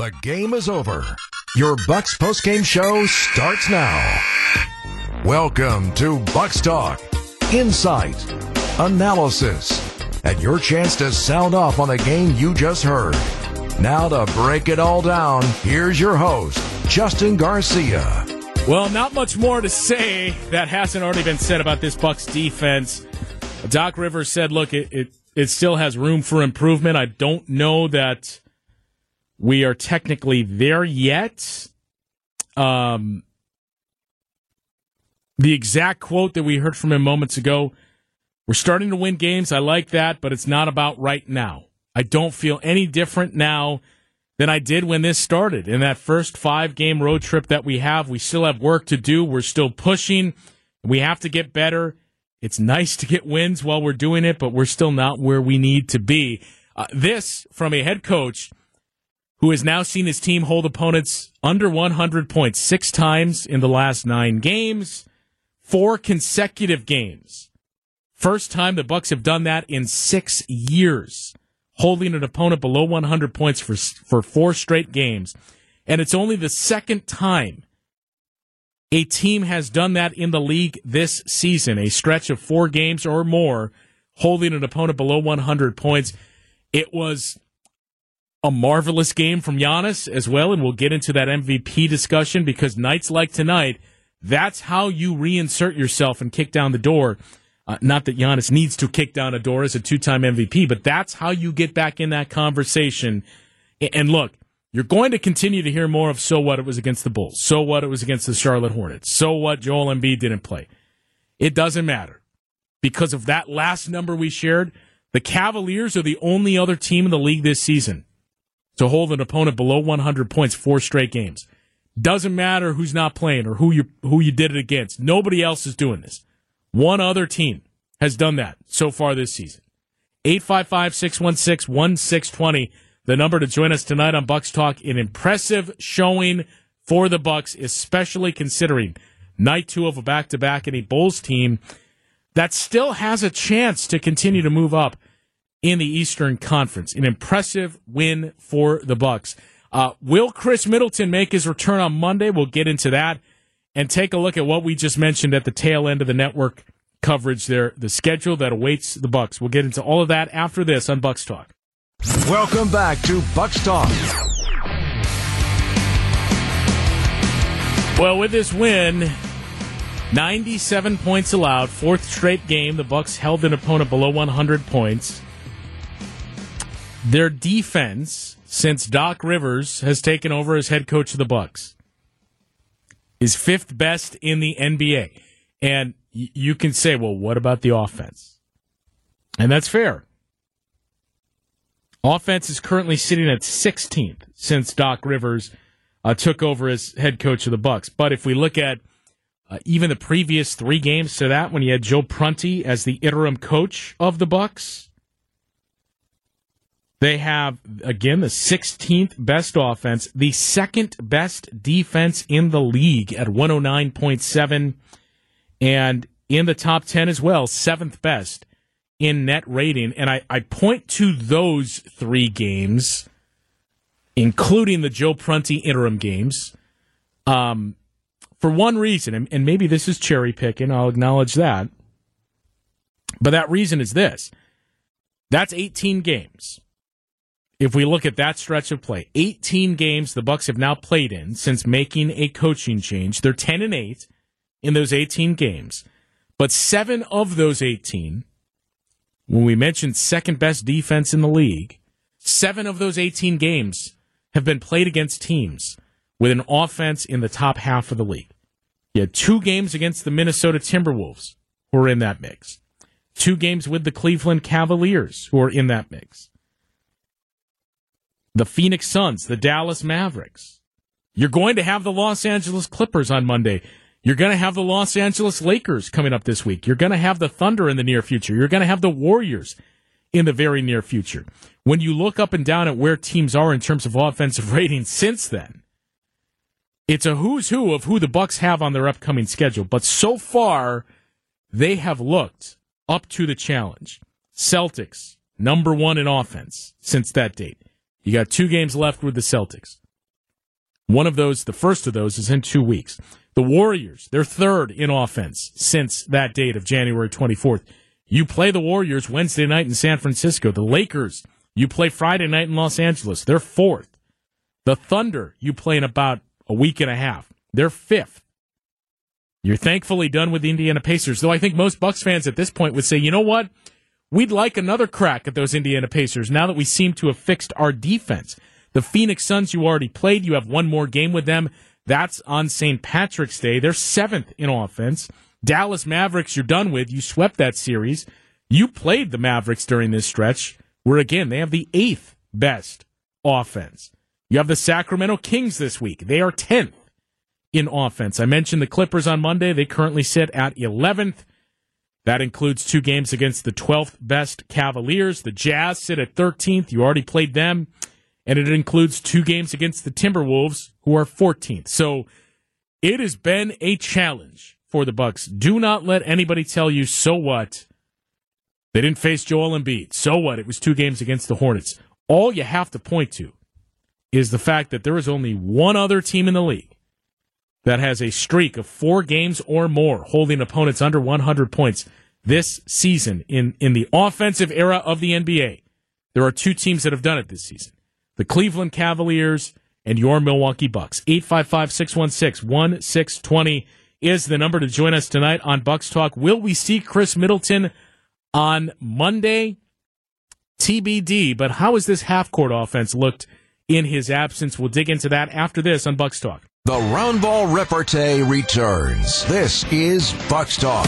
The game is over. Your Bucks postgame show starts now. Welcome to Bucks Talk. Insight, analysis, and your chance to sound off on the game you just heard. Now to break it all down, here's your host, Justin Garcia. Well, not much more to say that hasn't already been said about this Bucks defense. Doc Rivers said, "Look, it, it it still has room for improvement. I don't know that we are technically there yet. Um, the exact quote that we heard from him moments ago we're starting to win games. I like that, but it's not about right now. I don't feel any different now than I did when this started. In that first five game road trip that we have, we still have work to do. We're still pushing. We have to get better. It's nice to get wins while we're doing it, but we're still not where we need to be. Uh, this from a head coach who has now seen his team hold opponents under 100 points six times in the last nine games, four consecutive games. First time the Bucks have done that in six years, holding an opponent below 100 points for for four straight games, and it's only the second time a team has done that in the league this season. A stretch of four games or more, holding an opponent below 100 points. It was a marvelous game from Giannis as well, and we'll get into that MVP discussion because nights like tonight, that's how you reinsert yourself and kick down the door. Uh, not that Giannis needs to kick down a door as a two-time MVP, but that's how you get back in that conversation. And look, you're going to continue to hear more of so what it was against the Bulls, so what it was against the Charlotte Hornets, so what Joel Embiid didn't play. It doesn't matter because of that last number we shared. The Cavaliers are the only other team in the league this season to hold an opponent below 100 points four straight games. Doesn't matter who's not playing or who you who you did it against. Nobody else is doing this. One other team has done that so far this season. 855-616-1620, the number to join us tonight on Bucks Talk. An impressive showing for the Bucks, especially considering night two of a back-to-back and a Bulls team that still has a chance to continue to move up in the Eastern Conference. An impressive win for the Bucks. Uh, will Khris Middleton make his return on Monday? We'll get into that and take a look at what we just mentioned at the tail end of the network coverage there, the schedule that awaits the Bucks. We'll get into all of that after this on Bucks Talk. Welcome back to Bucks Talk. Well, with this win, 97 points allowed, fourth straight game, the Bucks held an opponent below 100 points. Their defense, since Doc Rivers has taken over as head coach of the Bucks, is fifth best in the NBA. And you can say, well, what about the offense? And that's fair. Offense is currently sitting at 16th since Doc Rivers uh, took over as head coach of the Bucks. But if we look at uh, even the previous three games to that, when you had Joe Prunty as the interim coach of the Bucks, they have, again, the 16th best offense, the second best defense in the league at 109.7, and in the top 10 as well, seventh best in net rating. And I, I point to those three games, including the Joe Prunty interim games, um, for one reason, and, and maybe this is cherry picking, I'll acknowledge that. But that reason is this that's 18 games if we look at that stretch of play, 18 games the Bucks have now played in since making a coaching change. They're 10 and 8 in those 18 games. But 7 of those 18 when we mentioned second best defense in the league, 7 of those 18 games have been played against teams with an offense in the top half of the league. You had two games against the Minnesota Timberwolves who are in that mix. Two games with the Cleveland Cavaliers who are in that mix the Phoenix Suns, the Dallas Mavericks. You're going to have the Los Angeles Clippers on Monday. You're going to have the Los Angeles Lakers coming up this week. You're going to have the Thunder in the near future. You're going to have the Warriors in the very near future. When you look up and down at where teams are in terms of offensive rating since then, it's a who's who of who the Bucks have on their upcoming schedule. But so far, they have looked up to the challenge. Celtics, number one in offense since that date. You got two games left with the Celtics. One of those, the first of those, is in two weeks. The Warriors, they're third in offense since that date of January 24th. You play the Warriors Wednesday night in San Francisco. The Lakers, you play Friday night in Los Angeles. They're fourth. The Thunder, you play in about a week and a half. They're fifth. You're thankfully done with the Indiana Pacers, though I think most Bucks fans at this point would say, you know what? We'd like another crack at those Indiana Pacers now that we seem to have fixed our defense. The Phoenix Suns, you already played. You have one more game with them. That's on St. Patrick's Day. They're seventh in offense. Dallas Mavericks, you're done with. You swept that series. You played the Mavericks during this stretch, where again, they have the eighth best offense. You have the Sacramento Kings this week. They are 10th in offense. I mentioned the Clippers on Monday. They currently sit at 11th. That includes two games against the 12th best Cavaliers. The Jazz sit at 13th. You already played them. And it includes two games against the Timberwolves, who are 14th. So it has been a challenge for the Bucks. Do not let anybody tell you, so what? They didn't face Joel Embiid. So what? It was two games against the Hornets. All you have to point to is the fact that there is only one other team in the league that has a streak of four games or more holding opponents under 100 points this season in, in the offensive era of the NBA. There are two teams that have done it this season the Cleveland Cavaliers and your Milwaukee Bucks. 855 616 1620 is the number to join us tonight on Bucks Talk. Will we see Khris Middleton on Monday? TBD, but how has this half court offense looked in his absence? We'll dig into that after this on Bucks Talk. The Roundball Repartee returns. This is Bucks Talk.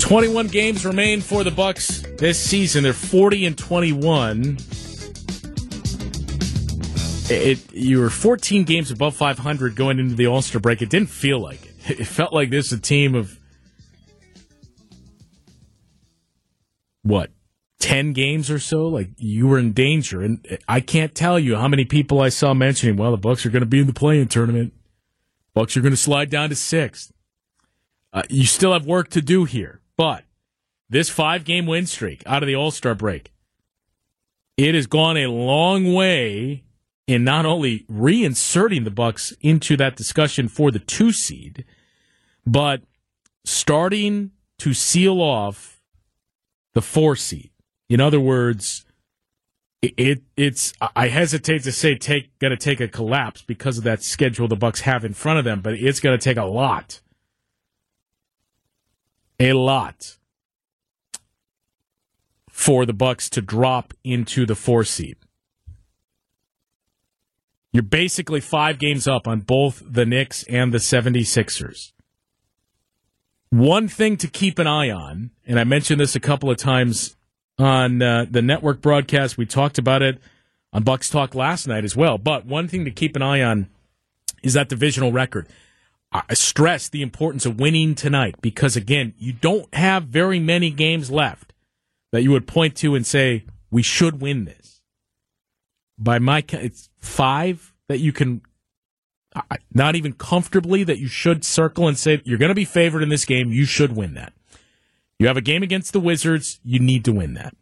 Twenty-one games remain for the Bucks this season. They're forty and twenty-one. It, you were 14 games above 500 going into the All Star break. It didn't feel like it. It felt like this a team of what 10 games or so, like you were in danger. And I can't tell you how many people I saw mentioning, well, the Bucks are going to be in the play-in tournament. Bucks are going to slide down to sixth. Uh, you still have work to do here, but this five game win streak out of the All Star break, it has gone a long way in not only reinserting the Bucks into that discussion for the two seed, but starting to seal off the four seed. In other words, it, it it's I hesitate to say take going to take a collapse because of that schedule the Bucks have in front of them, but it's going to take a lot, a lot for the Bucks to drop into the four seed. You're basically five games up on both the Knicks and the 76ers. One thing to keep an eye on, and I mentioned this a couple of times on uh, the network broadcast. We talked about it on Bucks Talk last night as well. But one thing to keep an eye on is that divisional record. I stress the importance of winning tonight because, again, you don't have very many games left that you would point to and say, we should win this. By my it's five that you can, not even comfortably, that you should circle and say, you're going to be favored in this game. You should win that. You have a game against the Wizards, you need to win that.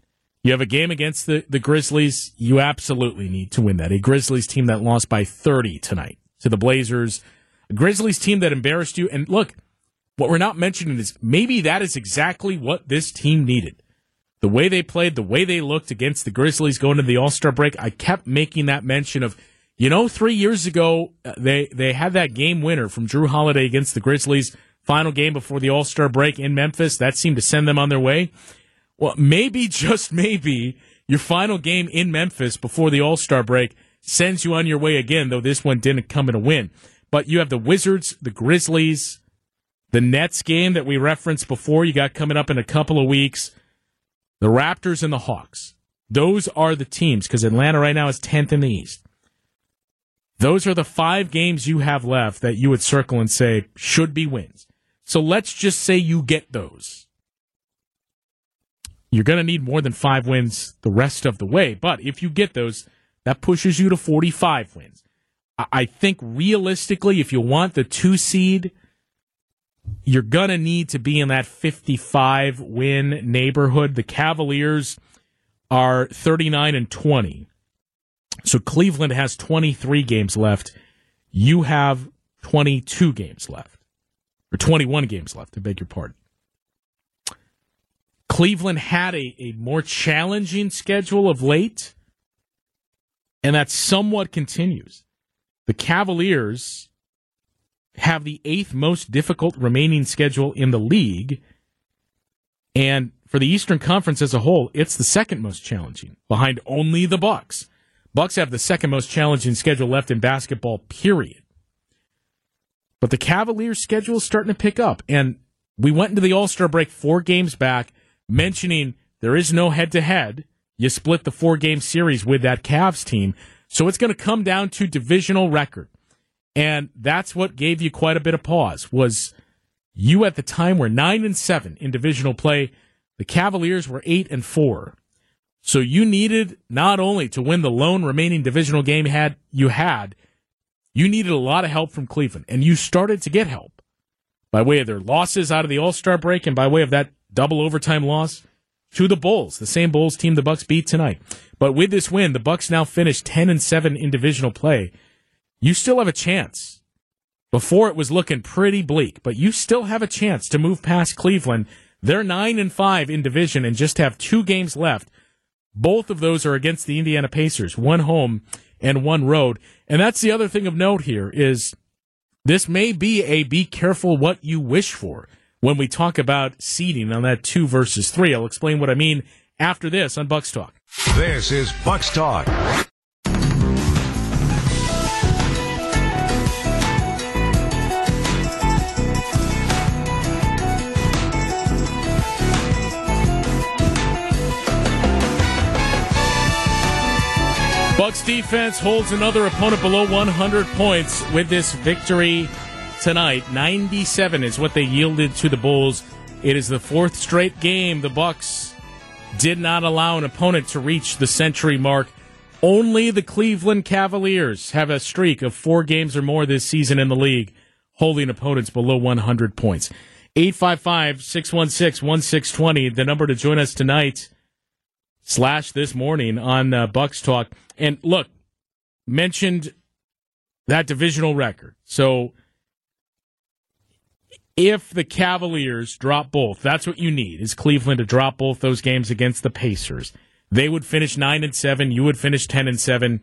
You have a game against the, the Grizzlies, you absolutely need to win that. A Grizzlies team that lost by 30 tonight to the Blazers, a Grizzlies team that embarrassed you. And look, what we're not mentioning is maybe that is exactly what this team needed. The way they played, the way they looked against the Grizzlies going to the All Star break, I kept making that mention of, you know, three years ago, uh, they, they had that game winner from Jrue Holiday against the Grizzlies final game before the All Star break in Memphis. That seemed to send them on their way. Well, maybe, just maybe, your final game in Memphis before the All Star break sends you on your way again, though this one didn't come in a win. But you have the Wizards, the Grizzlies, the Nets game that we referenced before, you got coming up in a couple of weeks, the Raptors and the Hawks. Those are the teams because Atlanta right now is 10th in the East. Those are the five games you have left that you would circle and say should be wins. So let's just say you get those. You're going to need more than five wins the rest of the way. But if you get those, that pushes you to 45 wins. I think realistically, if you want the two seed, you're going to need to be in that 55 win neighborhood. The Cavaliers are 39 and 20. So Cleveland has 23 games left. You have 22 games left, or 21 games left, I beg your pardon. Cleveland had a, a more challenging schedule of late, and that somewhat continues. The Cavaliers have the eighth most difficult remaining schedule in the league. And for the Eastern Conference as a whole, it's the second most challenging, behind only the Bucks. Bucks have the second most challenging schedule left in basketball, period. But the Cavaliers' schedule is starting to pick up. And we went into the All Star break four games back, mentioning there is no head to head. You split the four game series with that Cavs team. So it's going to come down to divisional record. And that's what gave you quite a bit of pause was you at the time were 9 and 7 in divisional play. The Cavaliers were 8 and 4. So you needed not only to win the lone remaining divisional game had you had, you needed a lot of help from Cleveland and you started to get help by way of their losses out of the All-Star break and by way of that double overtime loss to the Bulls, the same Bulls team the Bucks beat tonight. But with this win, the Bucks now finish 10 and 7 in divisional play you still have a chance. Before it was looking pretty bleak, but you still have a chance to move past Cleveland. They're 9 and 5 in division and just have two games left. Both of those are against the Indiana Pacers, one home and one road. And that's the other thing of note here is this may be a be careful what you wish for when we talk about seeding on that 2 versus 3. I'll explain what I mean after this on Bucks Talk. This is Bucks Talk. Defense holds another opponent below 100 points with this victory tonight. 97 is what they yielded to the Bulls. It is the fourth straight game the Bucks did not allow an opponent to reach the century mark. Only the Cleveland Cavaliers have a streak of four games or more this season in the league, holding opponents below 100 points. 855 616 1620, the number to join us tonight slash this morning on uh, Bucks Talk. And look, mentioned that divisional record. So if the Cavaliers drop both, that's what you need is Cleveland to drop both those games against the Pacers. They would finish 9 and 7, you would finish 10 and 7.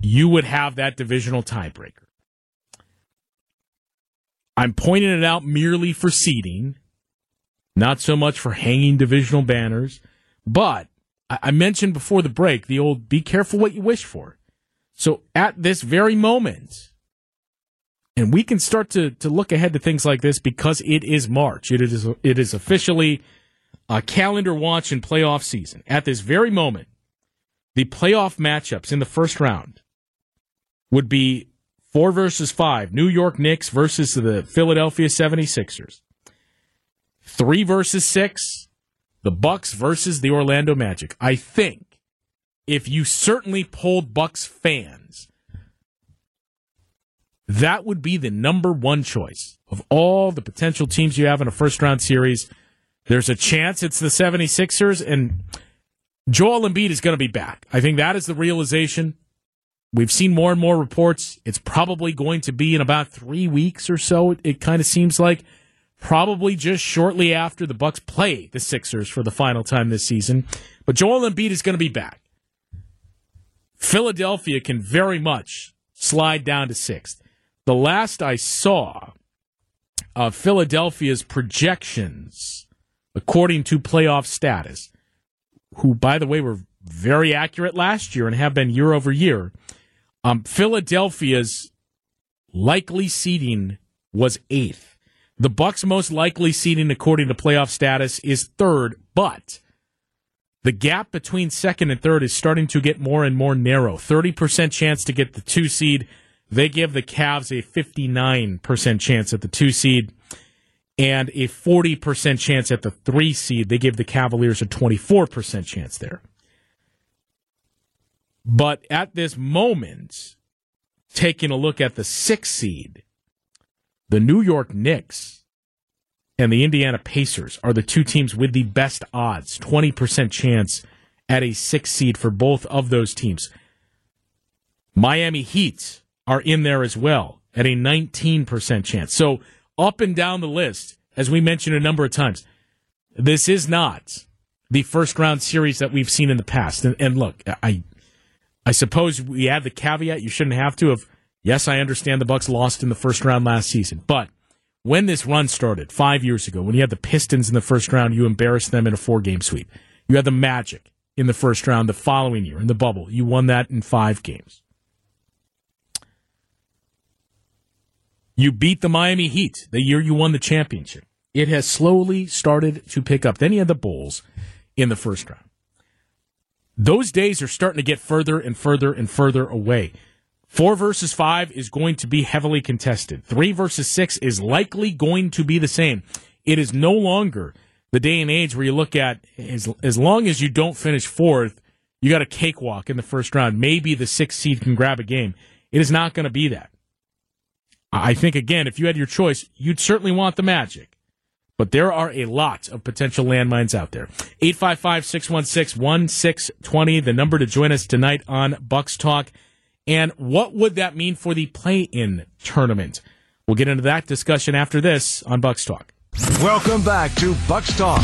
You would have that divisional tiebreaker. I'm pointing it out merely for seeding, not so much for hanging divisional banners, but I mentioned before the break the old be careful what you wish for. So at this very moment, and we can start to, to look ahead to things like this because it is March. It is it is officially a calendar watch and playoff season. At this very moment, the playoff matchups in the first round would be four versus five, New York Knicks versus the Philadelphia 76ers. Three versus six, the Bucks versus the Orlando Magic. I think if you certainly polled Bucks fans, that would be the number one choice of all the potential teams you have in a first round series. There's a chance it's the 76ers and Joel Embiid is going to be back. I think that is the realization. We've seen more and more reports. It's probably going to be in about three weeks or so. It, it kind of seems like probably just shortly after the Bucks play the Sixers for the final time this season. But Joel Embiid is going to be back. Philadelphia can very much slide down to sixth. The last I saw of Philadelphia's projections, according to playoff status, who, by the way, were very accurate last year and have been year over year, um, Philadelphia's likely seeding was eighth. The Bucks' most likely seeding, according to playoff status, is third, but the gap between second and third is starting to get more and more narrow. 30% chance to get the two seed. They give the Cavs a 59% chance at the two seed and a 40% chance at the three seed. They give the Cavaliers a 24% chance there. But at this moment, taking a look at the six seed, the New York Knicks and the Indiana Pacers are the two teams with the best odds, 20% chance at a six seed for both of those teams. Miami Heat are in there as well at a 19% chance. So up and down the list, as we mentioned a number of times, this is not the first round series that we've seen in the past. And, and look, I, I suppose we add the caveat you shouldn't have to of yes, I understand the Bucks lost in the first round last season, but when this run started five years ago, when you had the Pistons in the first round, you embarrassed them in a four game sweep. You had the Magic in the first round the following year in the bubble. You won that in five games. You beat the Miami Heat the year you won the championship. It has slowly started to pick up. Then you had the Bulls in the first round. Those days are starting to get further and further and further away. Four versus five is going to be heavily contested. Three versus six is likely going to be the same. It is no longer the day and age where you look at as, as long as you don't finish fourth, you got a cakewalk in the first round. Maybe the sixth seed can grab a game. It is not going to be that. I think, again, if you had your choice, you'd certainly want the Magic. But there are a lot of potential landmines out there. 855 616 1620, the number to join us tonight on Bucks Talk. And what would that mean for the play in tournament? We'll get into that discussion after this on Bucks Talk. Welcome back to Bucks Talk.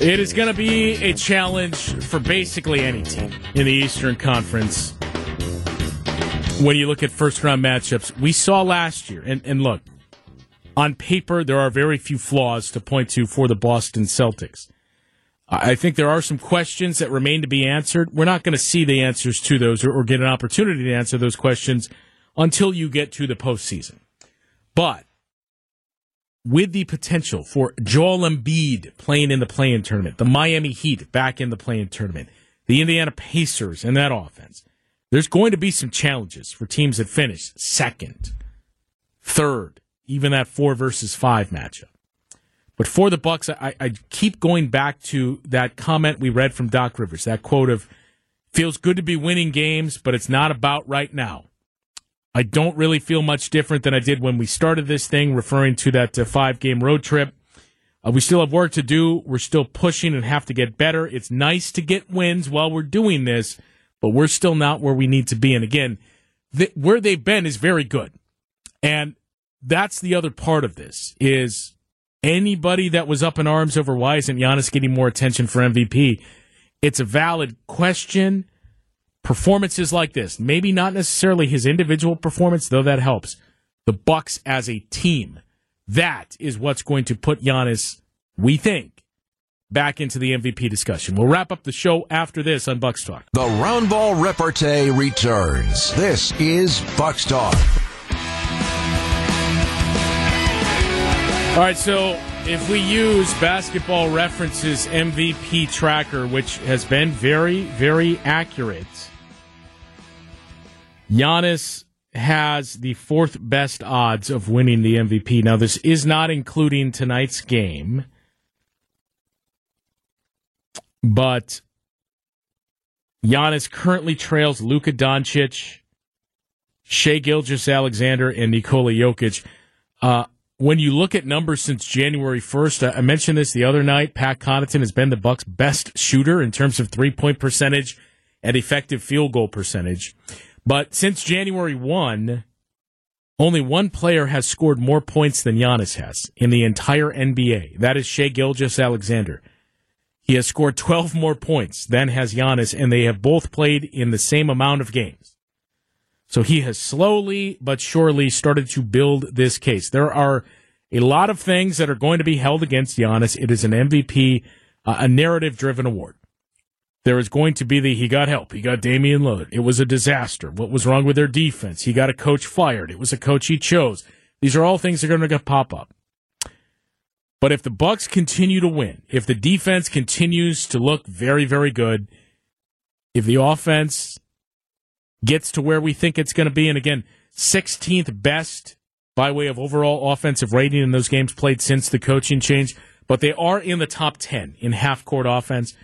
It is going to be a challenge for basically any team in the Eastern Conference when you look at first round matchups. We saw last year, and, and look, on paper, there are very few flaws to point to for the Boston Celtics. I think there are some questions that remain to be answered. We're not going to see the answers to those or, or, get an opportunity to answer those questions until you get to the postseason. But with the potential for Joel Embiid playing in the play-in tournament, the Miami Heat back in the play-in tournament, the Indiana Pacers and that offense, there's going to be some challenges for teams that finish second, third, even that four versus five matchup. But for the Bucks, I, I keep going back to that comment we read from Doc Rivers, that quote of feels good to be winning games, but it's not about right now. I don't really feel much different than I did when we started this thing, referring to that uh, five game road trip. Uh, we still have work to do. We're still pushing and have to get better. It's nice to get wins while we're doing this, but we're still not where we need to be. And again, th- where they've been is very good. And that's the other part of this is anybody that was up in arms over why isn't Giannis getting more attention for MVP? It's a valid question. Performances like this, maybe not necessarily his individual performance, though that helps. The Bucks as a team, that is what's going to put Giannis, we think, back into the MVP discussion. We'll wrap up the show after this on Bucks Talk. The Roundball Repartee returns. This is Bucks Talk. All right, so if we use basketball references MVP tracker, which has been very, very accurate, Giannis has the fourth best odds of winning the MVP. Now, this is not including tonight's game, but Giannis currently trails Luka Doncic, Shai Gilgeous Alexander, and Nikola Jokic. Uh, when you look at numbers since January 1st, I mentioned this the other night. Pat Connaughton has been the Bucks' best shooter in terms of three point percentage and effective field goal percentage. But since January 1, only one player has scored more points than Giannis has in the entire NBA. That is Shai Gilgeous Alexander. He has scored 12 more points than has Giannis, and they have both played in the same amount of games. So he has slowly but surely started to build this case. There are a lot of things that are going to be held against Giannis. It is an MVP, uh, a narrative driven award. There is going to be the he got help. He got Damian Lillard. It was a disaster. What was wrong with their defense? He got a coach fired. It was a coach he chose. These are all things that are going to pop up. But if the Bucks continue to win, if the defense continues to look very, very good, if the offense gets to where we think it's going to be. And again, 16th best by way of overall offensive rating in those games played since the coaching change, but they are in the top 10 in half court offense.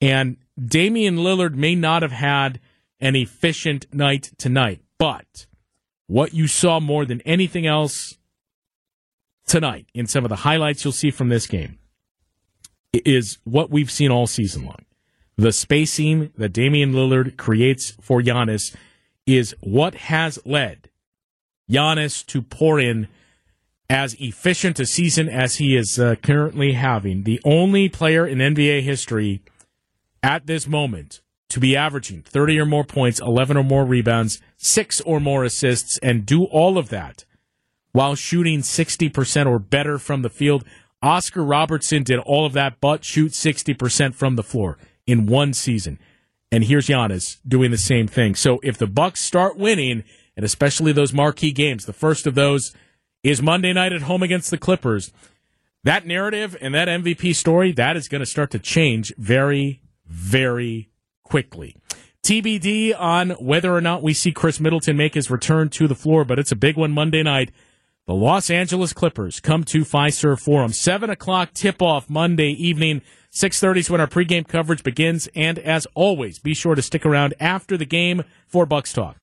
And Damian Lillard may not have had an efficient night tonight, but what you saw more than anything else tonight in some of the highlights you'll see from this game is what we've seen all season long. The spacing that Damian Lillard creates for Giannis is what has led Giannis to pour in as efficient a season as he is uh, currently having. The only player in NBA history at this moment to be averaging 30 or more points, 11 or more rebounds, six or more assists, and do all of that while shooting 60% or better from the field. Oscar Robertson did all of that, but shoot 60% from the floor in one season. And here's Giannis doing the same thing. So if the Bucks start winning, and especially those marquee games, the first of those is Monday night at home against the Clippers. That narrative and that MVP story, that is going to start to change very, very quickly. TBD on whether or not we see Khris Middleton make his return to the floor, but it's a big one Monday night. The Los Angeles Clippers come to Fiserv Forum. 7 o'clock tip-off Monday evening. 6.30 is when our pregame coverage begins. And as always, be sure to stick around after the game for Bucks Talk.